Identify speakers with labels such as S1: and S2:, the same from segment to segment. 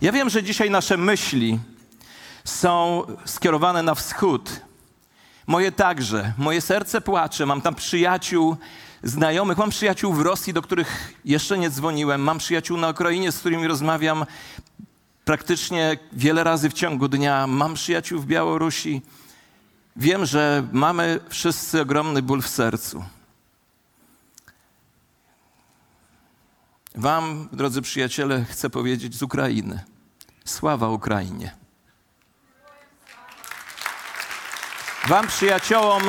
S1: Ja wiem, że dzisiaj nasze myśli są skierowane na wschód. Moje także. Moje serce płacze. Mam tam przyjaciół, znajomych. Mam przyjaciół w Rosji, do których jeszcze nie dzwoniłem. Mam przyjaciół na Ukrainie, z którymi rozmawiam praktycznie wiele razy w ciągu dnia. Mam przyjaciół w Białorusi. Wiem, że mamy wszyscy ogromny ból w sercu. Wam, drodzy przyjaciele, chcę powiedzieć z Ukrainy. Sława Ukrainie. Wam, przyjaciołom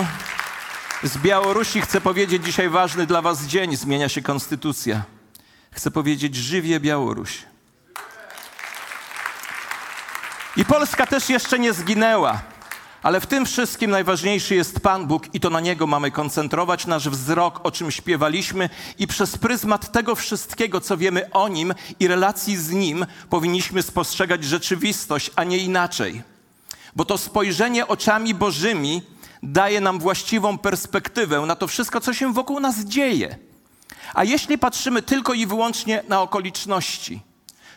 S1: z Białorusi, chcę powiedzieć dzisiaj ważny dla Was dzień. Zmienia się konstytucja. Chcę powiedzieć, żywie Białoruś. I Polska też jeszcze nie zginęła. Ale w tym wszystkim najważniejszy jest Pan Bóg i to na Niego mamy koncentrować nasz wzrok, o czym śpiewaliśmy i przez pryzmat tego wszystkiego, co wiemy o Nim i relacji z Nim, powinniśmy spostrzegać rzeczywistość, a nie inaczej. Bo to spojrzenie oczami Bożymi daje nam właściwą perspektywę na to wszystko, co się wokół nas dzieje. A jeśli patrzymy tylko i wyłącznie na okoliczności,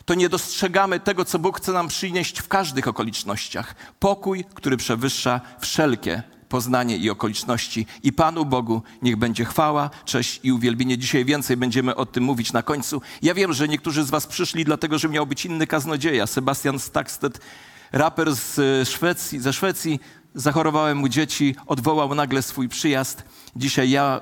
S1: to nie dostrzegamy tego, co Bóg chce nam przynieść w każdych okolicznościach. Pokój, który przewyższa wszelkie poznanie i okoliczności. I Panu Bogu niech będzie chwała, cześć i uwielbienie. Dzisiaj więcej będziemy o tym mówić na końcu. Ja wiem, że niektórzy z Was przyszli dlatego, że miał być inny kaznodzieja. Sebastian Stakstedt, raper z Szwecji, ze Szwecji, zachorowałem mu dzieci, odwołał nagle swój przyjazd. Dzisiaj ja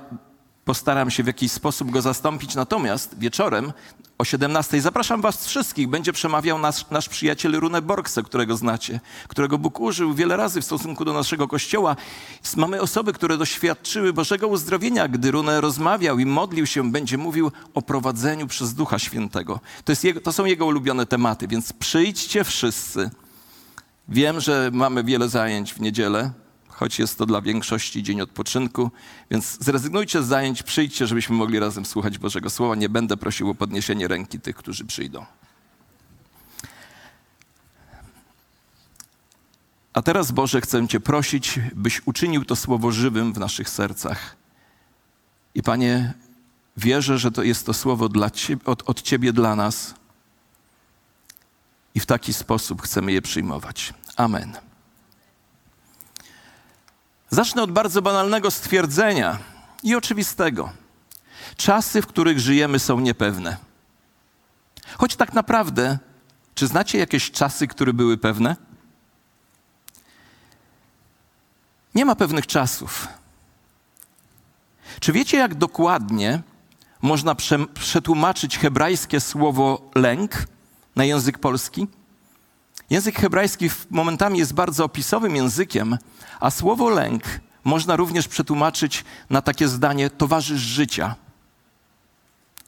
S1: postaram się w jakiś sposób go zastąpić. Natomiast wieczorem o 17 zapraszam was wszystkich. Będzie przemawiał nasz, nasz przyjaciel Rune Borkse, którego znacie, którego Bóg użył wiele razy w stosunku do naszego Kościoła. Mamy osoby, które doświadczyły Bożego uzdrowienia. Gdy Rune rozmawiał i modlił się, będzie mówił o prowadzeniu przez Ducha Świętego. To, jego, to są jego ulubione tematy, więc przyjdźcie wszyscy. Wiem, że mamy wiele zajęć w niedzielę, choć jest to dla większości dzień odpoczynku, więc zrezygnujcie z zajęć, przyjdźcie, żebyśmy mogli razem słuchać Bożego Słowa. Nie będę prosił o podniesienie ręki tych, którzy przyjdą. A teraz, Boże, chcę Cię prosić, byś uczynił to słowo żywym w naszych sercach. I Panie, wierzę, że to jest to słowo dla ciebie, od, od Ciebie dla nas. I w taki sposób chcemy je przyjmować. Amen. Zacznę od bardzo banalnego stwierdzenia i oczywistego. Czasy, w których żyjemy, są niepewne. Choć tak naprawdę, czy znacie jakieś czasy, które były pewne? Nie ma pewnych czasów. Czy wiecie, jak dokładnie można przetłumaczyć hebrajskie słowo lęk na język polski? Język hebrajski momentami jest bardzo opisowym językiem, a słowo lęk można również przetłumaczyć na takie zdanie towarzysz życia.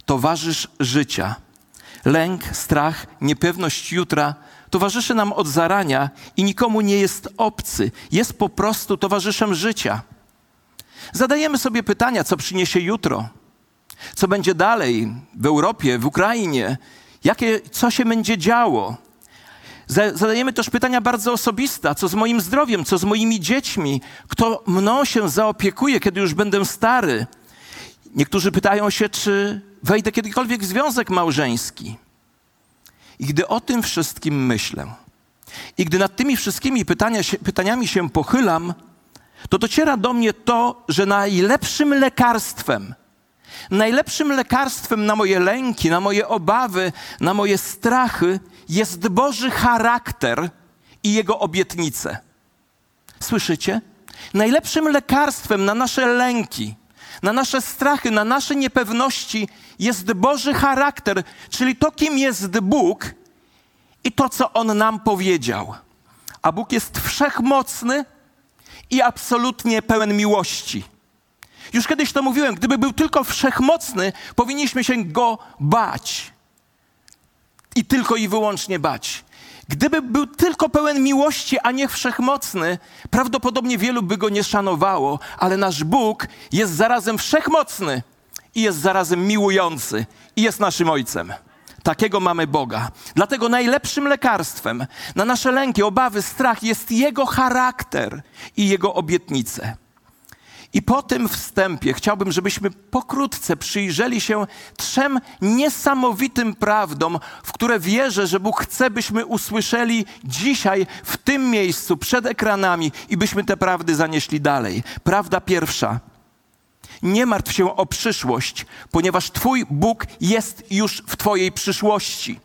S1: Towarzysz życia. Lęk, strach, niepewność jutra towarzyszy nam od zarania i nikomu nie jest obcy, jest po prostu towarzyszem życia. Zadajemy sobie pytania, co przyniesie jutro, co będzie dalej w Europie, w Ukrainie, jakie, co się będzie działo. Zadajemy też pytania bardzo osobiste. Co z moim zdrowiem? Co z moimi dziećmi? Kto mną się zaopiekuje, kiedy już będę stary? Niektórzy pytają się, czy wejdę kiedykolwiek w związek małżeński. I gdy o tym wszystkim myślę, i gdy nad tymi wszystkimi pytania pytaniami się pochylam, to dociera do mnie to, że najlepszym lekarstwem, najlepszym lekarstwem na moje lęki, na moje obawy, na moje strachy jest Boży charakter i Jego obietnice. Słyszycie? Najlepszym lekarstwem na nasze lęki, na nasze strachy, na nasze niepewności jest Boży charakter, czyli to, kim jest Bóg i to, co On nam powiedział. A Bóg jest wszechmocny i absolutnie pełen miłości. Już kiedyś to mówiłem, gdyby był tylko wszechmocny, powinniśmy się go bać i tylko i wyłącznie bać. Gdyby był tylko pełen miłości, a nie wszechmocny, prawdopodobnie wielu by go nie szanowało, ale nasz Bóg jest zarazem wszechmocny i jest zarazem miłujący i jest naszym Ojcem. Takiego mamy Boga. Dlatego najlepszym lekarstwem na nasze lęki, obawy, strach jest Jego charakter i Jego obietnice. I po tym wstępie chciałbym, żebyśmy pokrótce przyjrzeli się trzem niesamowitym prawdom, w które wierzę, że Bóg chce, byśmy usłyszeli dzisiaj w tym miejscu, przed ekranami i byśmy te prawdy zanieśli dalej. Prawda pierwsza. Nie martw się o przyszłość, ponieważ Twój Bóg jest już w Twojej przyszłości.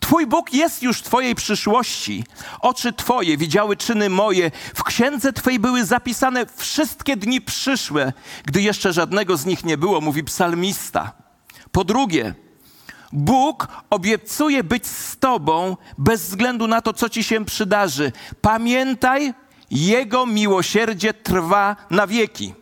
S1: Twój Bóg jest już Twojej przyszłości. Oczy Twoje widziały czyny moje. W księdze Twojej były zapisane wszystkie dni przyszłe, gdy jeszcze żadnego z nich nie było, mówi psalmista. Po drugie, Bóg obiecuje być z Tobą bez względu na to, co Ci się przydarzy. Pamiętaj, Jego miłosierdzie trwa na wieki.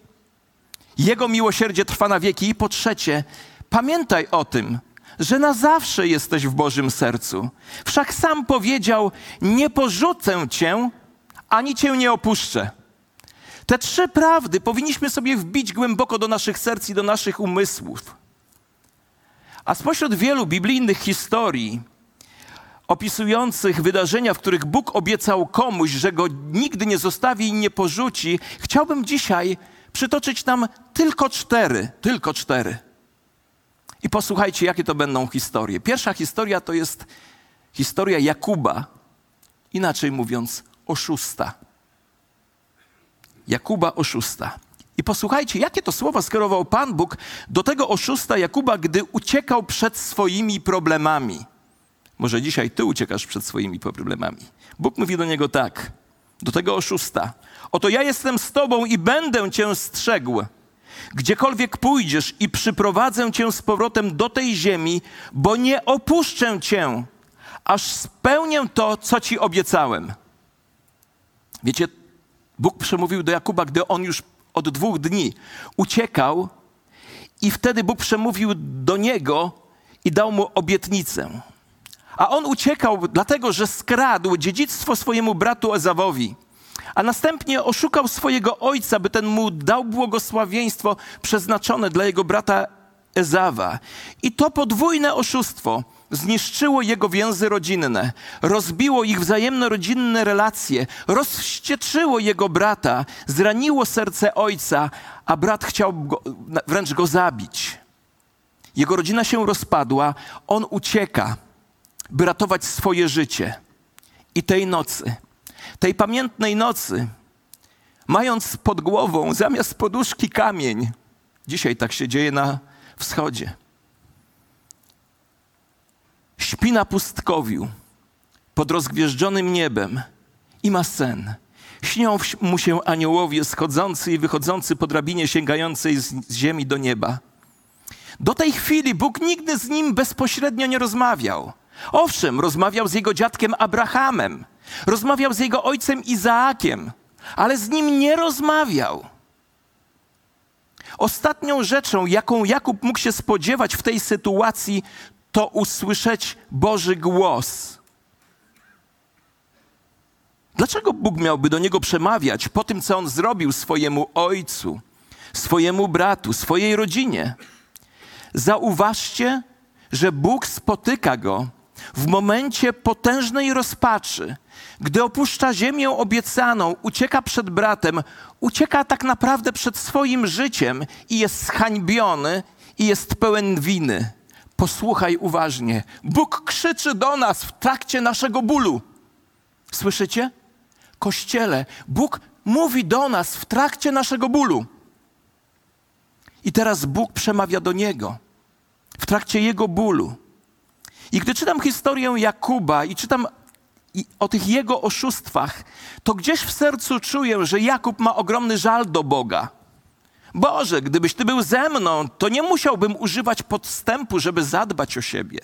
S1: Jego miłosierdzie trwa na wieki. I po trzecie, pamiętaj o tym, że na zawsze jesteś w Bożym sercu. Wszak sam powiedział: Nie porzucę cię, ani cię nie opuszczę. Te trzy prawdy powinniśmy sobie wbić głęboko do naszych serc i do naszych umysłów. A spośród wielu biblijnych historii opisujących wydarzenia, w których Bóg obiecał komuś, że go nigdy nie zostawi i nie porzuci, chciałbym dzisiaj przytoczyć nam tylko cztery, tylko cztery. I posłuchajcie, jakie to będą historie. Pierwsza historia to jest historia Jakuba, inaczej mówiąc, oszusta. Jakuba oszusta. I posłuchajcie, jakie to słowa skierował Pan Bóg do tego oszusta Jakuba, gdy uciekał przed swoimi problemami. Może dzisiaj ty uciekasz przed swoimi problemami. Bóg mówi do niego tak, do tego oszusta. Oto ja jestem z tobą i będę cię strzegł Gdziekolwiek pójdziesz i przyprowadzę cię z powrotem do tej ziemi, bo nie opuszczę cię, aż spełnię to, co ci obiecałem. Wiecie, Bóg przemówił do Jakuba, gdy on już od dwóch dni uciekał, i wtedy Bóg przemówił do niego i dał mu obietnicę. A on uciekał, dlatego że skradł dziedzictwo swojemu bratu Ezawowi a następnie oszukał swojego ojca, by ten mu dał błogosławieństwo przeznaczone dla jego brata Ezawa. I to podwójne oszustwo zniszczyło jego więzy rodzinne, rozbiło ich wzajemne rodzinne relacje, rozwścieczyło jego brata, zraniło serce ojca, a brat chciał go, wręcz go zabić. Jego rodzina się rozpadła, on ucieka, by ratować swoje życie. I tej nocy tej pamiętnej nocy, mając pod głową zamiast poduszki kamień, dzisiaj tak się dzieje na wschodzie, śpi na pustkowiu pod rozgwieżdżonym niebem i ma sen. Śnią mu się aniołowie schodzący i wychodzący po drabinie sięgającej z ziemi do nieba. Do tej chwili Bóg nigdy z nim bezpośrednio nie rozmawiał. Owszem, rozmawiał z jego dziadkiem Abrahamem, Rozmawiał z jego ojcem Izaakiem, ale z nim nie rozmawiał. Ostatnią rzeczą, jaką Jakub mógł się spodziewać w tej sytuacji, to usłyszeć Boży głos. Dlaczego Bóg miałby do niego przemawiać po tym, co on zrobił swojemu ojcu, swojemu bratu, swojej rodzinie? Zauważcie, że Bóg spotyka go w momencie potężnej rozpaczy, gdy opuszcza ziemię obiecaną, ucieka przed bratem, ucieka tak naprawdę przed swoim życiem i jest zhańbiony i jest pełen winy. Posłuchaj uważnie. Bóg krzyczy do nas w trakcie naszego bólu. Słyszycie? Kościele, Bóg mówi do nas w trakcie naszego bólu. I teraz Bóg przemawia do niego w trakcie jego bólu. I gdy czytam historię Jakuba i czytam o tych jego oszustwach, to gdzieś w sercu czuję, że Jakub ma ogromny żal do Boga. Boże, gdybyś Ty był ze mną, to nie musiałbym używać podstępu, żeby zadbać o siebie.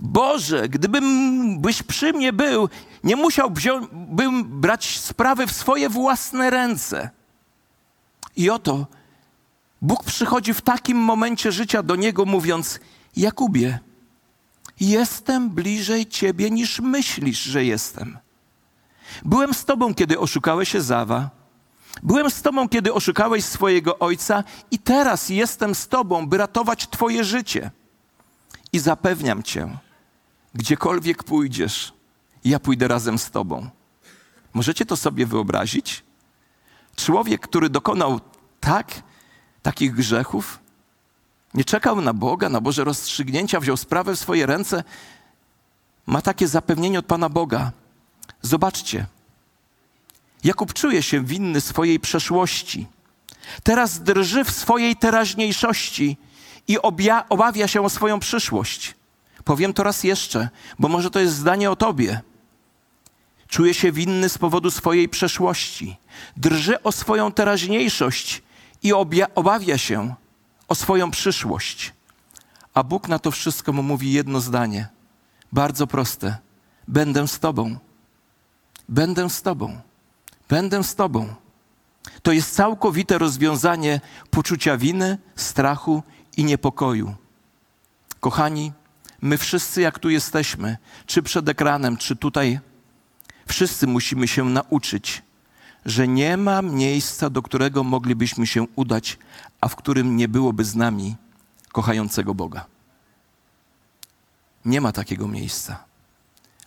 S1: Boże, gdybym byś przy mnie był, nie musiałbym brać sprawy w swoje własne ręce. I oto Bóg przychodzi w takim momencie życia do niego, mówiąc: Jakubie, Jestem bliżej ciebie niż myślisz, że jestem. Byłem z tobą, kiedy oszukałeś Ezawa. Byłem z tobą, kiedy oszukałeś swojego ojca, i teraz jestem z tobą, by ratować twoje życie. I zapewniam cię, gdziekolwiek pójdziesz, ja pójdę razem z tobą. Możecie to sobie wyobrazić? Człowiek, który dokonał tak, takich grzechów, nie czekał na Boga, na Boże rozstrzygnięcia, wziął sprawę w swoje ręce, ma takie zapewnienie od Pana Boga. Zobaczcie, Jakub czuje się winny swojej przeszłości. Teraz drży w swojej teraźniejszości i obawia się o swoją przyszłość. Powiem to raz jeszcze, bo może to jest zdanie o tobie. Czuje się winny z powodu swojej przeszłości. Drży o swoją teraźniejszość i obawia się o swoją przyszłość. A Bóg na to wszystko mu mówi jedno zdanie. Bardzo proste. Będę z Tobą. Będę z Tobą. Będę z Tobą. To jest całkowite rozwiązanie poczucia winy, strachu i niepokoju. Kochani, my wszyscy, jak tu jesteśmy, czy przed ekranem, czy tutaj, wszyscy musimy się nauczyć, że nie ma miejsca, do którego moglibyśmy się udać, a w którym nie byłoby z nami kochającego Boga. Nie ma takiego miejsca.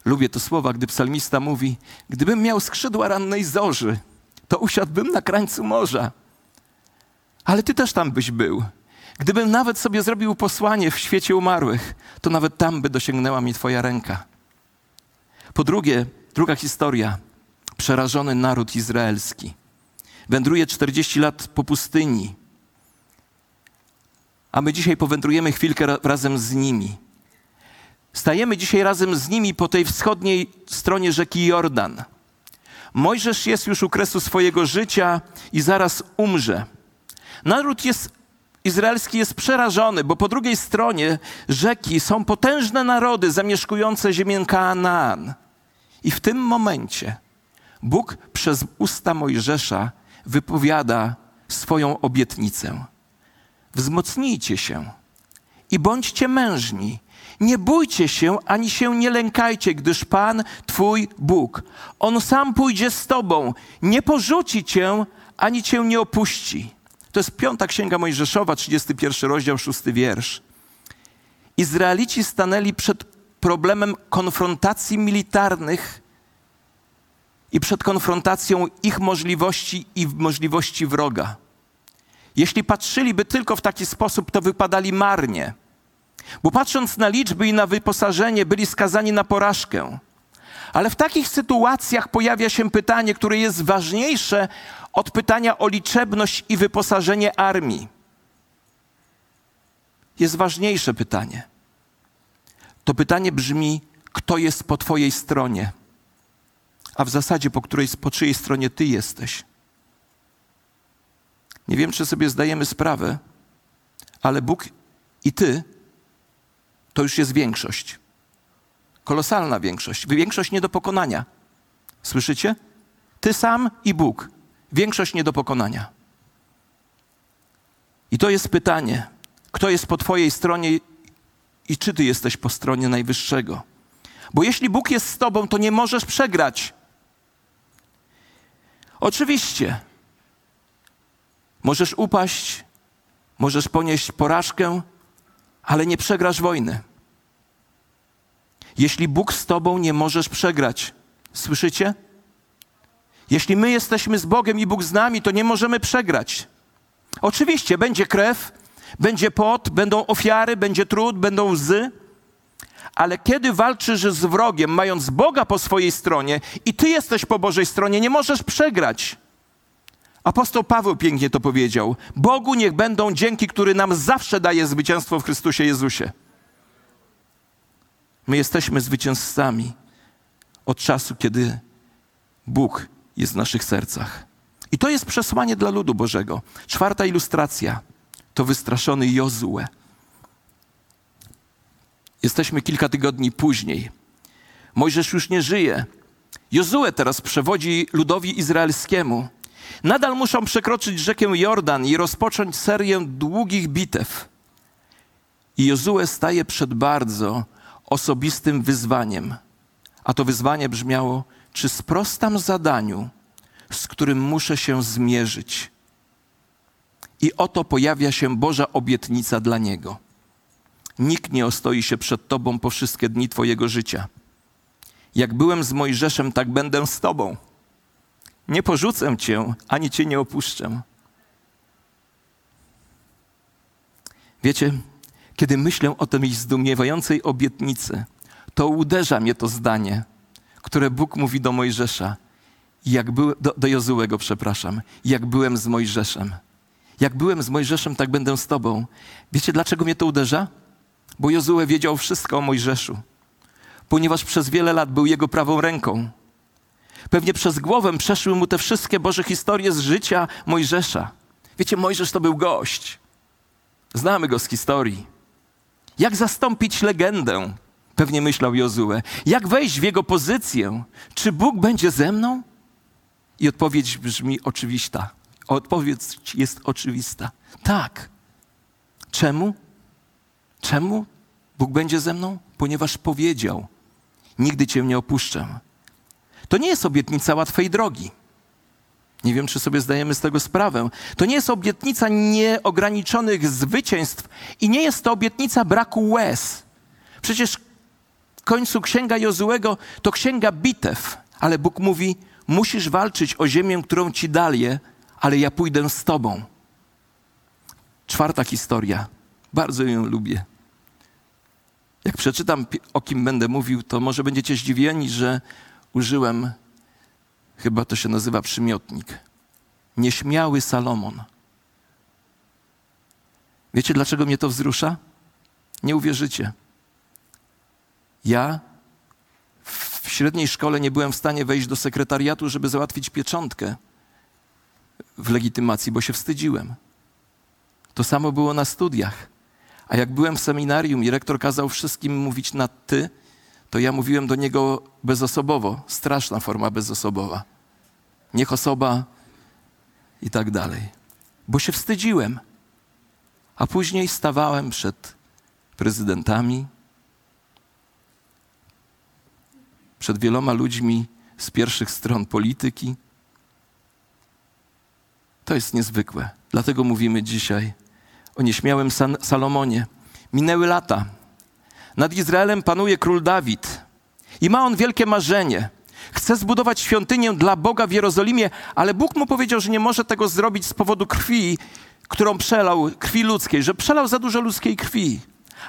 S1: Lubię to słowa, gdy psalmista mówi: Gdybym miał skrzydła rannej zorzy, to usiadłbym na krańcu morza. Ale ty też tam byś był. Gdybym nawet sobie zrobił posłanie w świecie umarłych, to nawet tam by dosięgnęła mi Twoja ręka. Po drugie, druga historia. Przerażony naród izraelski. Wędruje 40 lat po pustyni. A my dzisiaj powędrujemy chwilkę razem z nimi. Stajemy dzisiaj razem z nimi po tej wschodniej stronie rzeki Jordan. Mojżesz jest już u kresu swojego życia i zaraz umrze. Naród jest, izraelski jest przerażony, bo po drugiej stronie rzeki są potężne narody zamieszkujące ziemię Kanaan. I w tym momencie Bóg przez usta Mojżesza wypowiada swoją obietnicę. Wzmocnijcie się i bądźcie mężni nie bójcie się ani się nie lękajcie, gdyż Pan, Twój Bóg, On sam pójdzie z Tobą, nie porzuci Cię ani Cię nie opuści. To jest piąta księga Mojżeszowa, 31 rozdział, szósty wiersz. Izraelici stanęli przed problemem konfrontacji militarnych i przed konfrontacją ich możliwości i możliwości wroga. Jeśli patrzyliby tylko w taki sposób, to wypadali marnie. Bo patrząc na liczby i na wyposażenie, byli skazani na porażkę. Ale w takich sytuacjach pojawia się pytanie, które jest ważniejsze od pytania o liczebność i wyposażenie armii. Jest ważniejsze pytanie. To pytanie brzmi: kto jest po Twojej stronie? A w zasadzie po, której, po czyjej stronie Ty jesteś? Nie wiem, czy sobie zdajemy sprawę, ale Bóg i Ty to już jest większość. Kolosalna większość. Większość nie do pokonania. Słyszycie? Ty sam i Bóg. Większość nie do pokonania. I to jest pytanie, kto jest po Twojej stronie i czy Ty jesteś po stronie Najwyższego. Bo jeśli Bóg jest z Tobą, to nie możesz przegrać. Oczywiście, możesz upaść, możesz ponieść porażkę, ale nie przegrasz wojny. Jeśli Bóg z Tobą, nie możesz przegrać. Słyszycie? Jeśli my jesteśmy z Bogiem i Bóg z nami, to nie możemy przegrać. Oczywiście będzie krew, będzie pot, będą ofiary, będzie trud, będą łzy, ale kiedy walczysz z wrogiem, mając Boga po swojej stronie i ty jesteś po Bożej stronie, nie możesz przegrać. Apostoł Paweł pięknie to powiedział. Bogu niech będą dzięki, który nam zawsze daje zwycięstwo w Chrystusie Jezusie. My jesteśmy zwycięzcami od czasu, kiedy Bóg jest w naszych sercach. I to jest przesłanie dla ludu Bożego. Czwarta ilustracja to wystraszony Jozue. Jesteśmy kilka tygodni później. Mojżesz już nie żyje. Jozue teraz przewodzi ludowi izraelskiemu. Nadal muszą przekroczyć rzekę Jordan i rozpocząć serię długich bitew. I Jozue staje przed bardzo osobistym wyzwaniem. A to wyzwanie brzmiało: czy sprostam zadaniu, z którym muszę się zmierzyć? I oto pojawia się Boża obietnica dla niego. Nikt nie ostoi się przed Tobą po wszystkie dni Twojego życia. Jak byłem z Mojżeszem, tak będę z Tobą. Nie porzucę cię, ani cię nie opuszczę. Wiecie, kiedy myślę o tej zdumiewającej obietnicy, to uderza mnie to zdanie, które Bóg mówi do Mojżesza, jak był, do, do Jozułego, przepraszam, jak byłem z Mojżeszem. Jak byłem z Mojżeszem, tak będę z tobą. Wiecie, dlaczego mnie to uderza? Bo Jozue wiedział wszystko o Mojżeszu, ponieważ przez wiele lat był jego prawą ręką. Pewnie przez głowę przeszły mu te wszystkie Boże historie z życia Mojżesza. Wiecie, Mojżesz to był gość. Znamy go z historii. Jak zastąpić legendę? Pewnie myślał Jozue. Jak wejść w jego pozycję? Czy Bóg będzie ze mną? I odpowiedź brzmi oczywista. Odpowiedź jest oczywista. Tak. Czemu? Czemu Bóg będzie ze mną? Ponieważ powiedział: Nigdy cię nie opuszczę. To nie jest obietnica łatwej drogi. Nie wiem, czy sobie zdajemy z tego sprawę. To nie jest obietnica nieograniczonych zwycięstw i nie jest to obietnica braku łez. Przecież w końcu księga Jozułego to księga bitew, ale Bóg mówi: Musisz walczyć o ziemię, którą ci daję, ale ja pójdę z tobą. Czwarta historia. Bardzo ją lubię. Jak przeczytam, o kim będę mówił, to może będziecie zdziwieni, że użyłem, chyba to się nazywa przymiotnik, nieśmiały Salomon. Wiecie, dlaczego mnie to wzrusza? Nie uwierzycie. Ja w średniej szkole nie byłem w stanie wejść do sekretariatu, żeby załatwić pieczątkę w legitymacji, bo się wstydziłem. To samo było na studiach. A jak byłem w seminarium i rektor kazał wszystkim mówić na ty, to ja mówiłem do niego bezosobowo. Straszna forma bezosobowa. Niech osoba i tak dalej. Bo się wstydziłem. A później stawałem przed prezydentami, przed wieloma ludźmi z pierwszych stron polityki. To jest niezwykłe. Dlatego mówimy dzisiaj o nieśmiałym San Salomonie. Minęły lata. Nad Izraelem panuje król Dawid i ma on wielkie marzenie. Chce zbudować świątynię dla Boga w Jerozolimie, ale Bóg mu powiedział, że nie może tego zrobić z powodu krwi, którą przelał, krwi ludzkiej, że przelał za dużo ludzkiej krwi.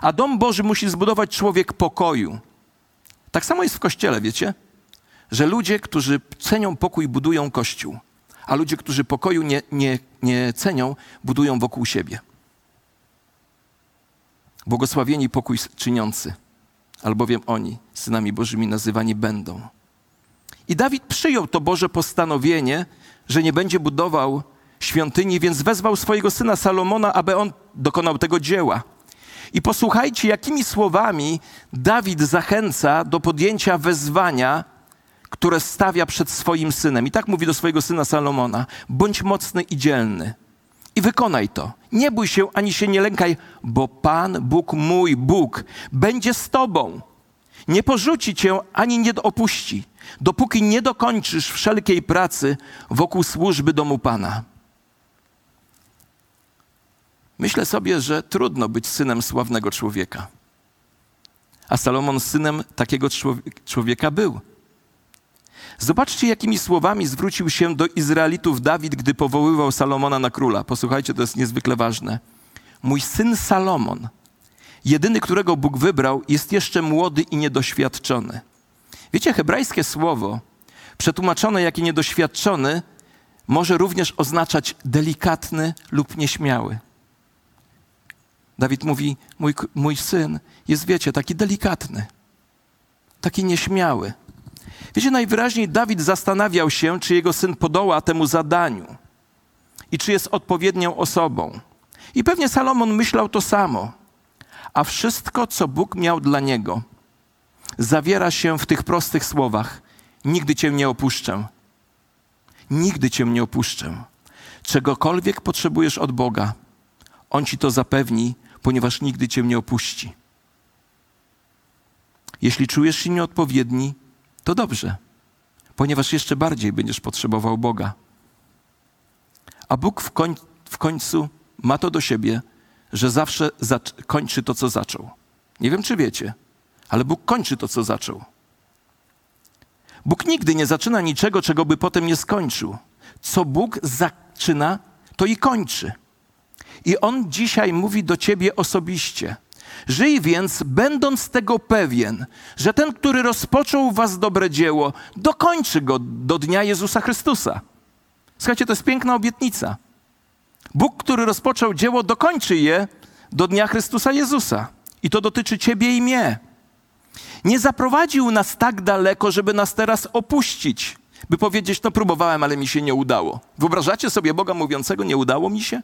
S1: A dom Boży musi zbudować człowiek pokoju. Tak samo jest w kościele, wiecie? Że ludzie, którzy cenią pokój, budują kościół, a ludzie, którzy pokoju nie, nie, nie cenią, budują wokół siebie. Błogosławieni pokój czyniący, albowiem oni synami Bożymi nazywani będą. I Dawid przyjął to Boże postanowienie, że nie będzie budował świątyni, więc wezwał swojego syna Salomona, aby on dokonał tego dzieła. I posłuchajcie, jakimi słowami Dawid zachęca do podjęcia wezwania, które stawia przed swoim synem. I tak mówi do swojego syna Salomona: bądź mocny i dzielny i wykonaj to. Nie bój się ani się nie lękaj, bo Pan, Bóg mój, Bóg, będzie z tobą. Nie porzuci cię ani nie opuści, dopóki nie dokończysz wszelkiej pracy wokół służby domu Pana. Myślę sobie, że trudno być synem sławnego człowieka. A Salomon synem takiego człowieka był. Zobaczcie, jakimi słowami zwrócił się do Izraelitów Dawid, gdy powoływał Salomona na króla. Posłuchajcie, to jest niezwykle ważne. Mój syn Salomon, jedyny, którego Bóg wybrał, jest jeszcze młody i niedoświadczony. Wiecie, hebrajskie słowo, przetłumaczone jak niedoświadczony, może również oznaczać delikatny lub nieśmiały. Dawid mówi: Mój, mój syn jest, wiecie, taki delikatny, taki nieśmiały. Wiecie, najwyraźniej Dawid zastanawiał się, czy jego syn podoła temu zadaniu i czy jest odpowiednią osobą. I pewnie Salomon myślał to samo. A wszystko, co Bóg miał dla niego, zawiera się w tych prostych słowach: Nigdy cię nie opuszczę. Nigdy cię nie opuszczę. Czegokolwiek potrzebujesz od Boga, On ci to zapewni, ponieważ nigdy cię nie opuści. Jeśli czujesz się nieodpowiedni, to dobrze, ponieważ jeszcze bardziej będziesz potrzebował Boga. A Bóg w, koń, w końcu ma to do siebie, że zawsze kończy to, co zaczął. Nie wiem, czy wiecie, ale Bóg kończy to, co zaczął. Bóg nigdy nie zaczyna niczego, czego by potem nie skończył. Co Bóg zaczyna, to i kończy. I On dzisiaj mówi do ciebie osobiście. Żyj więc, będąc tego pewien, że ten, który rozpoczął w was dobre dzieło, dokończy go do dnia Jezusa Chrystusa. Słuchajcie, to jest piękna obietnica. Bóg, który rozpoczął dzieło, dokończy je do dnia Chrystusa Jezusa. I to dotyczy ciebie i mnie. Nie zaprowadził nas tak daleko, żeby nas teraz opuścić, by powiedzieć: No, próbowałem, ale mi się nie udało. Wyobrażacie sobie Boga mówiącego: Nie udało mi się?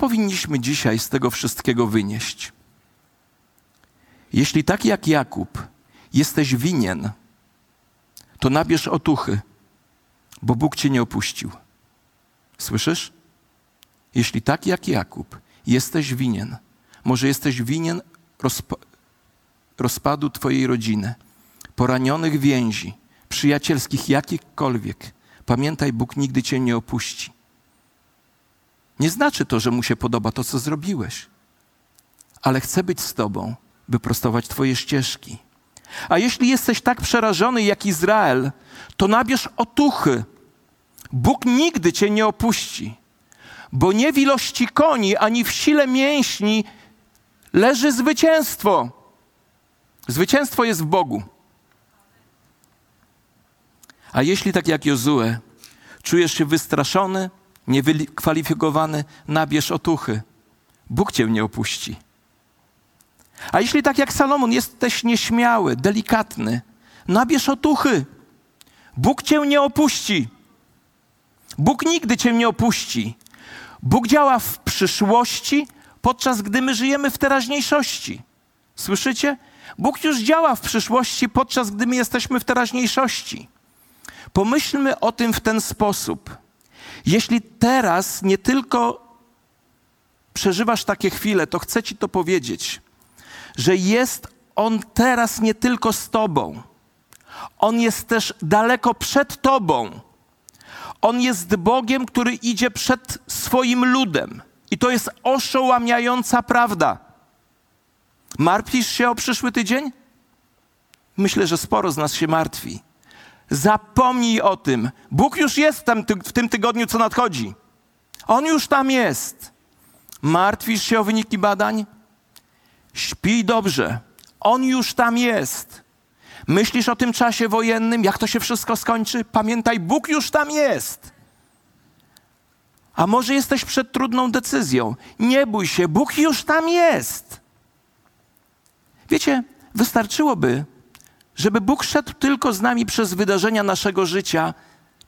S1: Powinniśmy dzisiaj z tego wszystkiego wynieść? Jeśli tak jak Jakub jesteś winien, to nabierz otuchy, bo Bóg cię nie opuścił. Słyszysz? Jeśli tak jak Jakub jesteś winien, może jesteś winien rozpa rozpadu Twojej rodziny, poranionych więzi, przyjacielskich, jakichkolwiek, pamiętaj, Bóg nigdy Cię nie opuści. Nie znaczy to, że Mu się podoba to, co zrobiłeś, ale chce być z Tobą, by prostować Twoje ścieżki. A jeśli jesteś tak przerażony jak Izrael, to nabierz otuchy. Bóg nigdy Cię nie opuści bo nie w ilości koni, ani w sile mięśni leży zwycięstwo. Zwycięstwo jest w Bogu. A jeśli tak jak Jozue, czujesz się wystraszony, niewykwalifikowany, nabierz otuchy. Bóg cię nie opuści. A jeśli tak jak Salomon jesteś nieśmiały, delikatny, nabierz otuchy. Bóg cię nie opuści. Bóg nigdy cię nie opuści. Bóg działa w przyszłości, podczas gdy my żyjemy w teraźniejszości. Słyszycie? Bóg już działa w przyszłości, podczas gdy my jesteśmy w teraźniejszości. Pomyślmy o tym w ten sposób. Jeśli teraz nie tylko przeżywasz takie chwile, to chcę Ci to powiedzieć, że jest On teraz nie tylko z Tobą, On jest też daleko przed Tobą. On jest Bogiem, który idzie przed swoim ludem. I to jest oszołamiająca prawda. Martwisz się o przyszły tydzień? Myślę, że sporo z nas się martwi. Zapomnij o tym. Bóg już jest tam w tym tygodniu, co nadchodzi. On już tam jest. Martwisz się o wyniki badań? Śpij dobrze. On już tam jest. Myślisz o tym czasie wojennym, jak to się wszystko skończy? Pamiętaj, Bóg już tam jest. A może jesteś przed trudną decyzją? Nie bój się, Bóg już tam jest. Wiecie, wystarczyłoby, żeby Bóg szedł tylko z nami przez wydarzenia naszego życia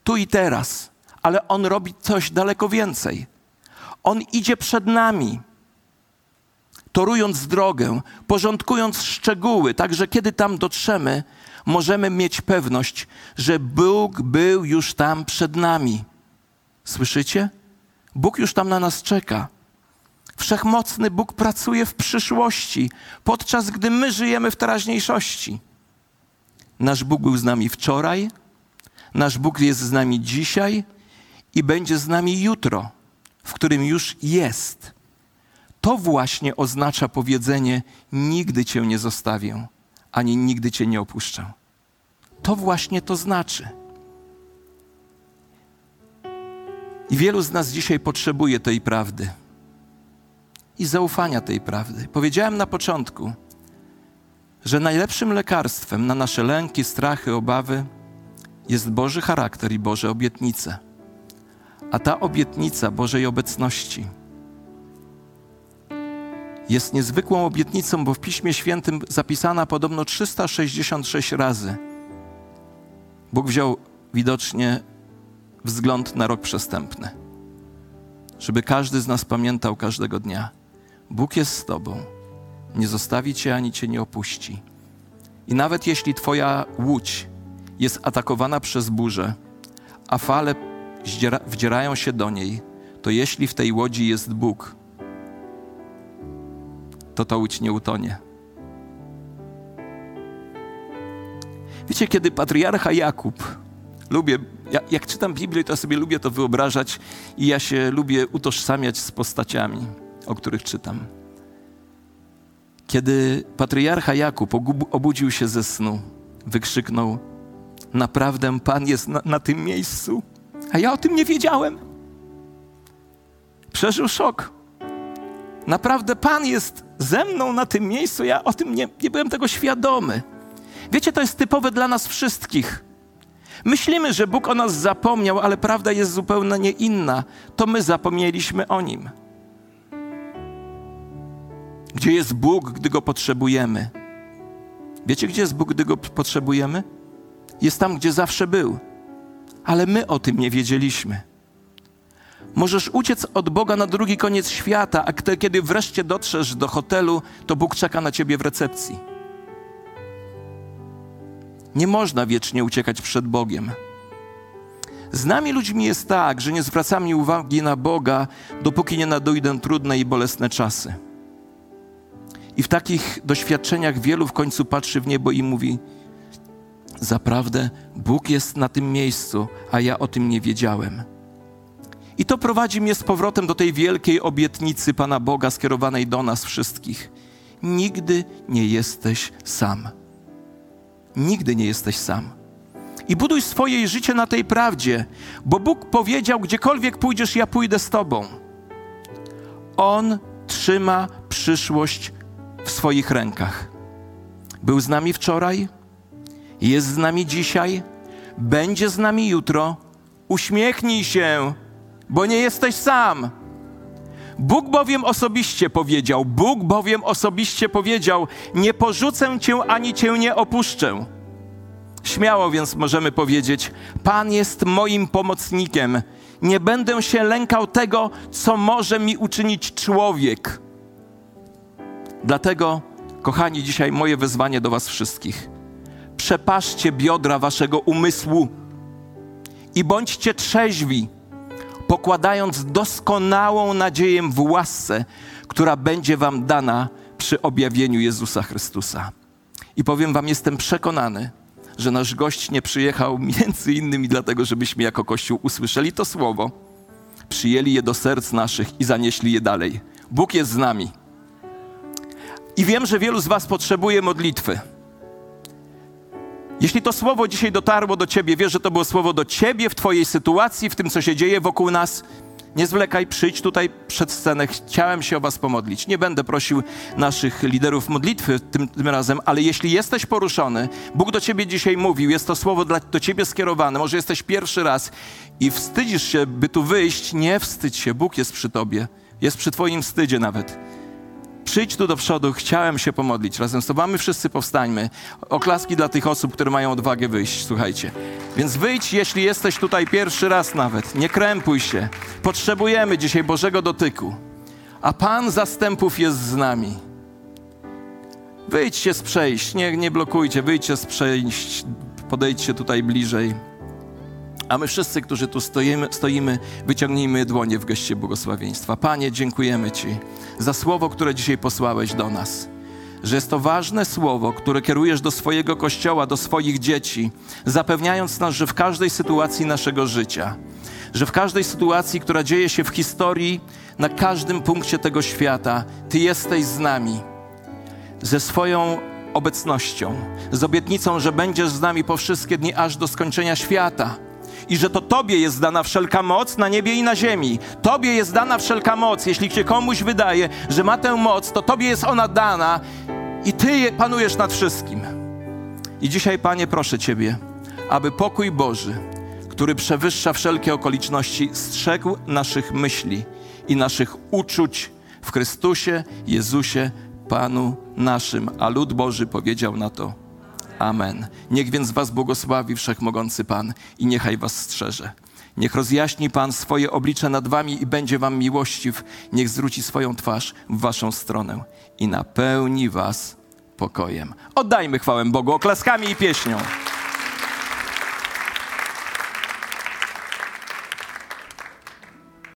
S1: tu i teraz, ale On robi coś daleko więcej. On idzie przed nami torując drogę, porządkując szczegóły, tak że kiedy tam dotrzemy, możemy mieć pewność, że Bóg był już tam przed nami. Słyszycie? Bóg już tam na nas czeka. Wszechmocny Bóg pracuje w przyszłości, podczas gdy my żyjemy w teraźniejszości. Nasz Bóg był z nami wczoraj, nasz Bóg jest z nami dzisiaj i będzie z nami jutro, w którym już jest. To właśnie oznacza powiedzenie: Nigdy cię nie zostawię, ani nigdy cię nie opuszczę. To właśnie to znaczy. I wielu z nas dzisiaj potrzebuje tej prawdy i zaufania tej prawdy. Powiedziałem na początku, że najlepszym lekarstwem na nasze lęki, strachy, obawy jest Boży charakter i Boże obietnice. A ta obietnica Bożej obecności jest niezwykłą obietnicą, bo w Piśmie Świętym zapisana podobno 366 razy. Bóg wziął widocznie wzgląd na rok przestępny, żeby każdy z nas pamiętał każdego dnia: Bóg jest z Tobą, nie zostawi Cię ani Cię nie opuści. I nawet jeśli Twoja łódź jest atakowana przez burzę, a fale wdzierają się do niej, to jeśli w tej łodzi jest Bóg, to ta łódź nie utonie. Wiecie, kiedy patriarcha Jakub, lubię, jak czytam Biblię, to sobie lubię to wyobrażać i ja się lubię utożsamiać z postaciami, o których czytam. Kiedy patriarcha Jakub obudził się ze snu, wykrzyknął: Naprawdę Pan jest na, na tym miejscu, a ja o tym nie wiedziałem. Przeżył szok. Naprawdę Pan jest ze mną na tym miejscu, ja o tym nie, nie byłem tego świadomy. Wiecie, to jest typowe dla nas wszystkich. Myślimy, że Bóg o nas zapomniał, ale prawda jest zupełnie inna. To my zapomnieliśmy o Nim. Gdzie jest Bóg, gdy Go potrzebujemy? Wiecie, gdzie jest Bóg, gdy Go potrzebujemy? Jest tam, gdzie zawsze był. Ale my o tym nie wiedzieliśmy. Możesz uciec od Boga na drugi koniec świata, a kiedy wreszcie dotrzesz do hotelu, to Bóg czeka na ciebie w recepcji. Nie można wiecznie uciekać przed Bogiem. Z nami ludźmi jest tak, że nie zwracamy uwagi na Boga, dopóki nie nadejdą trudne i bolesne czasy. I w takich doświadczeniach wielu w końcu patrzy w niebo i mówi: Zaprawdę Bóg jest na tym miejscu, a ja o tym nie wiedziałem. I to prowadzi mnie z powrotem do tej wielkiej obietnicy Pana Boga skierowanej do nas wszystkich. Nigdy nie jesteś sam. Nigdy nie jesteś sam. I buduj swoje życie na tej prawdzie, bo Bóg powiedział: Gdziekolwiek pójdziesz, ja pójdę z Tobą. On trzyma przyszłość w swoich rękach. Był z nami wczoraj, jest z nami dzisiaj, będzie z nami jutro. Uśmiechnij się, bo nie jesteś sam. Bóg bowiem osobiście powiedział, Bóg bowiem osobiście powiedział: Nie porzucę cię ani cię nie opuszczę. Śmiało więc możemy powiedzieć: Pan jest moim pomocnikiem. Nie będę się lękał tego, co może mi uczynić człowiek. Dlatego, kochani, dzisiaj moje wezwanie do Was wszystkich. Przepaszcie biodra Waszego umysłu i bądźcie trzeźwi pokładając doskonałą nadzieję w łasce, która będzie Wam dana przy objawieniu Jezusa Chrystusa. I powiem Wam, jestem przekonany, że nasz gość nie przyjechał między innymi dlatego, żebyśmy jako Kościół usłyszeli to słowo, przyjęli je do serc naszych i zanieśli je dalej. Bóg jest z nami. I wiem, że wielu z Was potrzebuje modlitwy. Jeśli to słowo dzisiaj dotarło do ciebie, wiesz, że to było słowo do ciebie w twojej sytuacji, w tym, co się dzieje wokół nas, nie zwlekaj, przyjdź tutaj przed scenę. Chciałem się o Was pomodlić. Nie będę prosił naszych liderów modlitwy tym, tym, razem, ale jeśli jesteś poruszony, Bóg do Ciebie dzisiaj mówił, jest to słowo dla, do Ciebie skierowane, może jesteś pierwszy raz i wstydzisz się, by tu wyjść, nie wstydź się, Bóg jest przy Tobie, jest przy Twoim wstydzie nawet. Przyjdź tu do przodu, chciałem się pomodlić razem z Tobą. My wszyscy powstańmy. Oklaski dla tych osób, które mają odwagę wyjść, słuchajcie. Więc wyjdź, jeśli jesteś tutaj pierwszy raz nawet. Nie krępuj się. Potrzebujemy dzisiaj Bożego dotyku. A Pan zastępów jest z nami. Wyjdźcie z przejść, nie, nie blokujcie, wyjdźcie z przejść, podejdźcie tutaj bliżej. A my wszyscy, którzy tu stoimy, stoimy, wyciągnijmy dłonie w geście błogosławieństwa. Panie, dziękujemy Ci za słowo, które dzisiaj posłałeś do nas. Że jest to ważne słowo, które kierujesz do swojego kościoła, do swoich dzieci, zapewniając nas, że w każdej sytuacji naszego życia, że w każdej sytuacji, która dzieje się w historii, na każdym punkcie tego świata, Ty jesteś z nami. Ze swoją obecnością, z obietnicą, że będziesz z nami po wszystkie dni aż do skończenia świata i że to Tobie jest dana wszelka moc na niebie i na ziemi. Tobie jest dana wszelka moc. Jeśli się komuś wydaje, że ma tę moc, to Tobie jest ona dana i Ty panujesz nad wszystkim. I dzisiaj, Panie, proszę Ciebie, aby pokój Boży, który przewyższa wszelkie okoliczności, strzegł naszych myśli i naszych uczuć w Chrystusie, Jezusie, Panu naszym. A lud Boży powiedział na to Amen. Niech więc was błogosławi Wszechmogący Pan i niechaj was strzeże. Niech rozjaśni Pan swoje oblicze nad wami i będzie wam miłościw. Niech zwróci swoją twarz w waszą stronę i napełni was pokojem. Oddajmy chwałę Bogu oklaskami i pieśnią.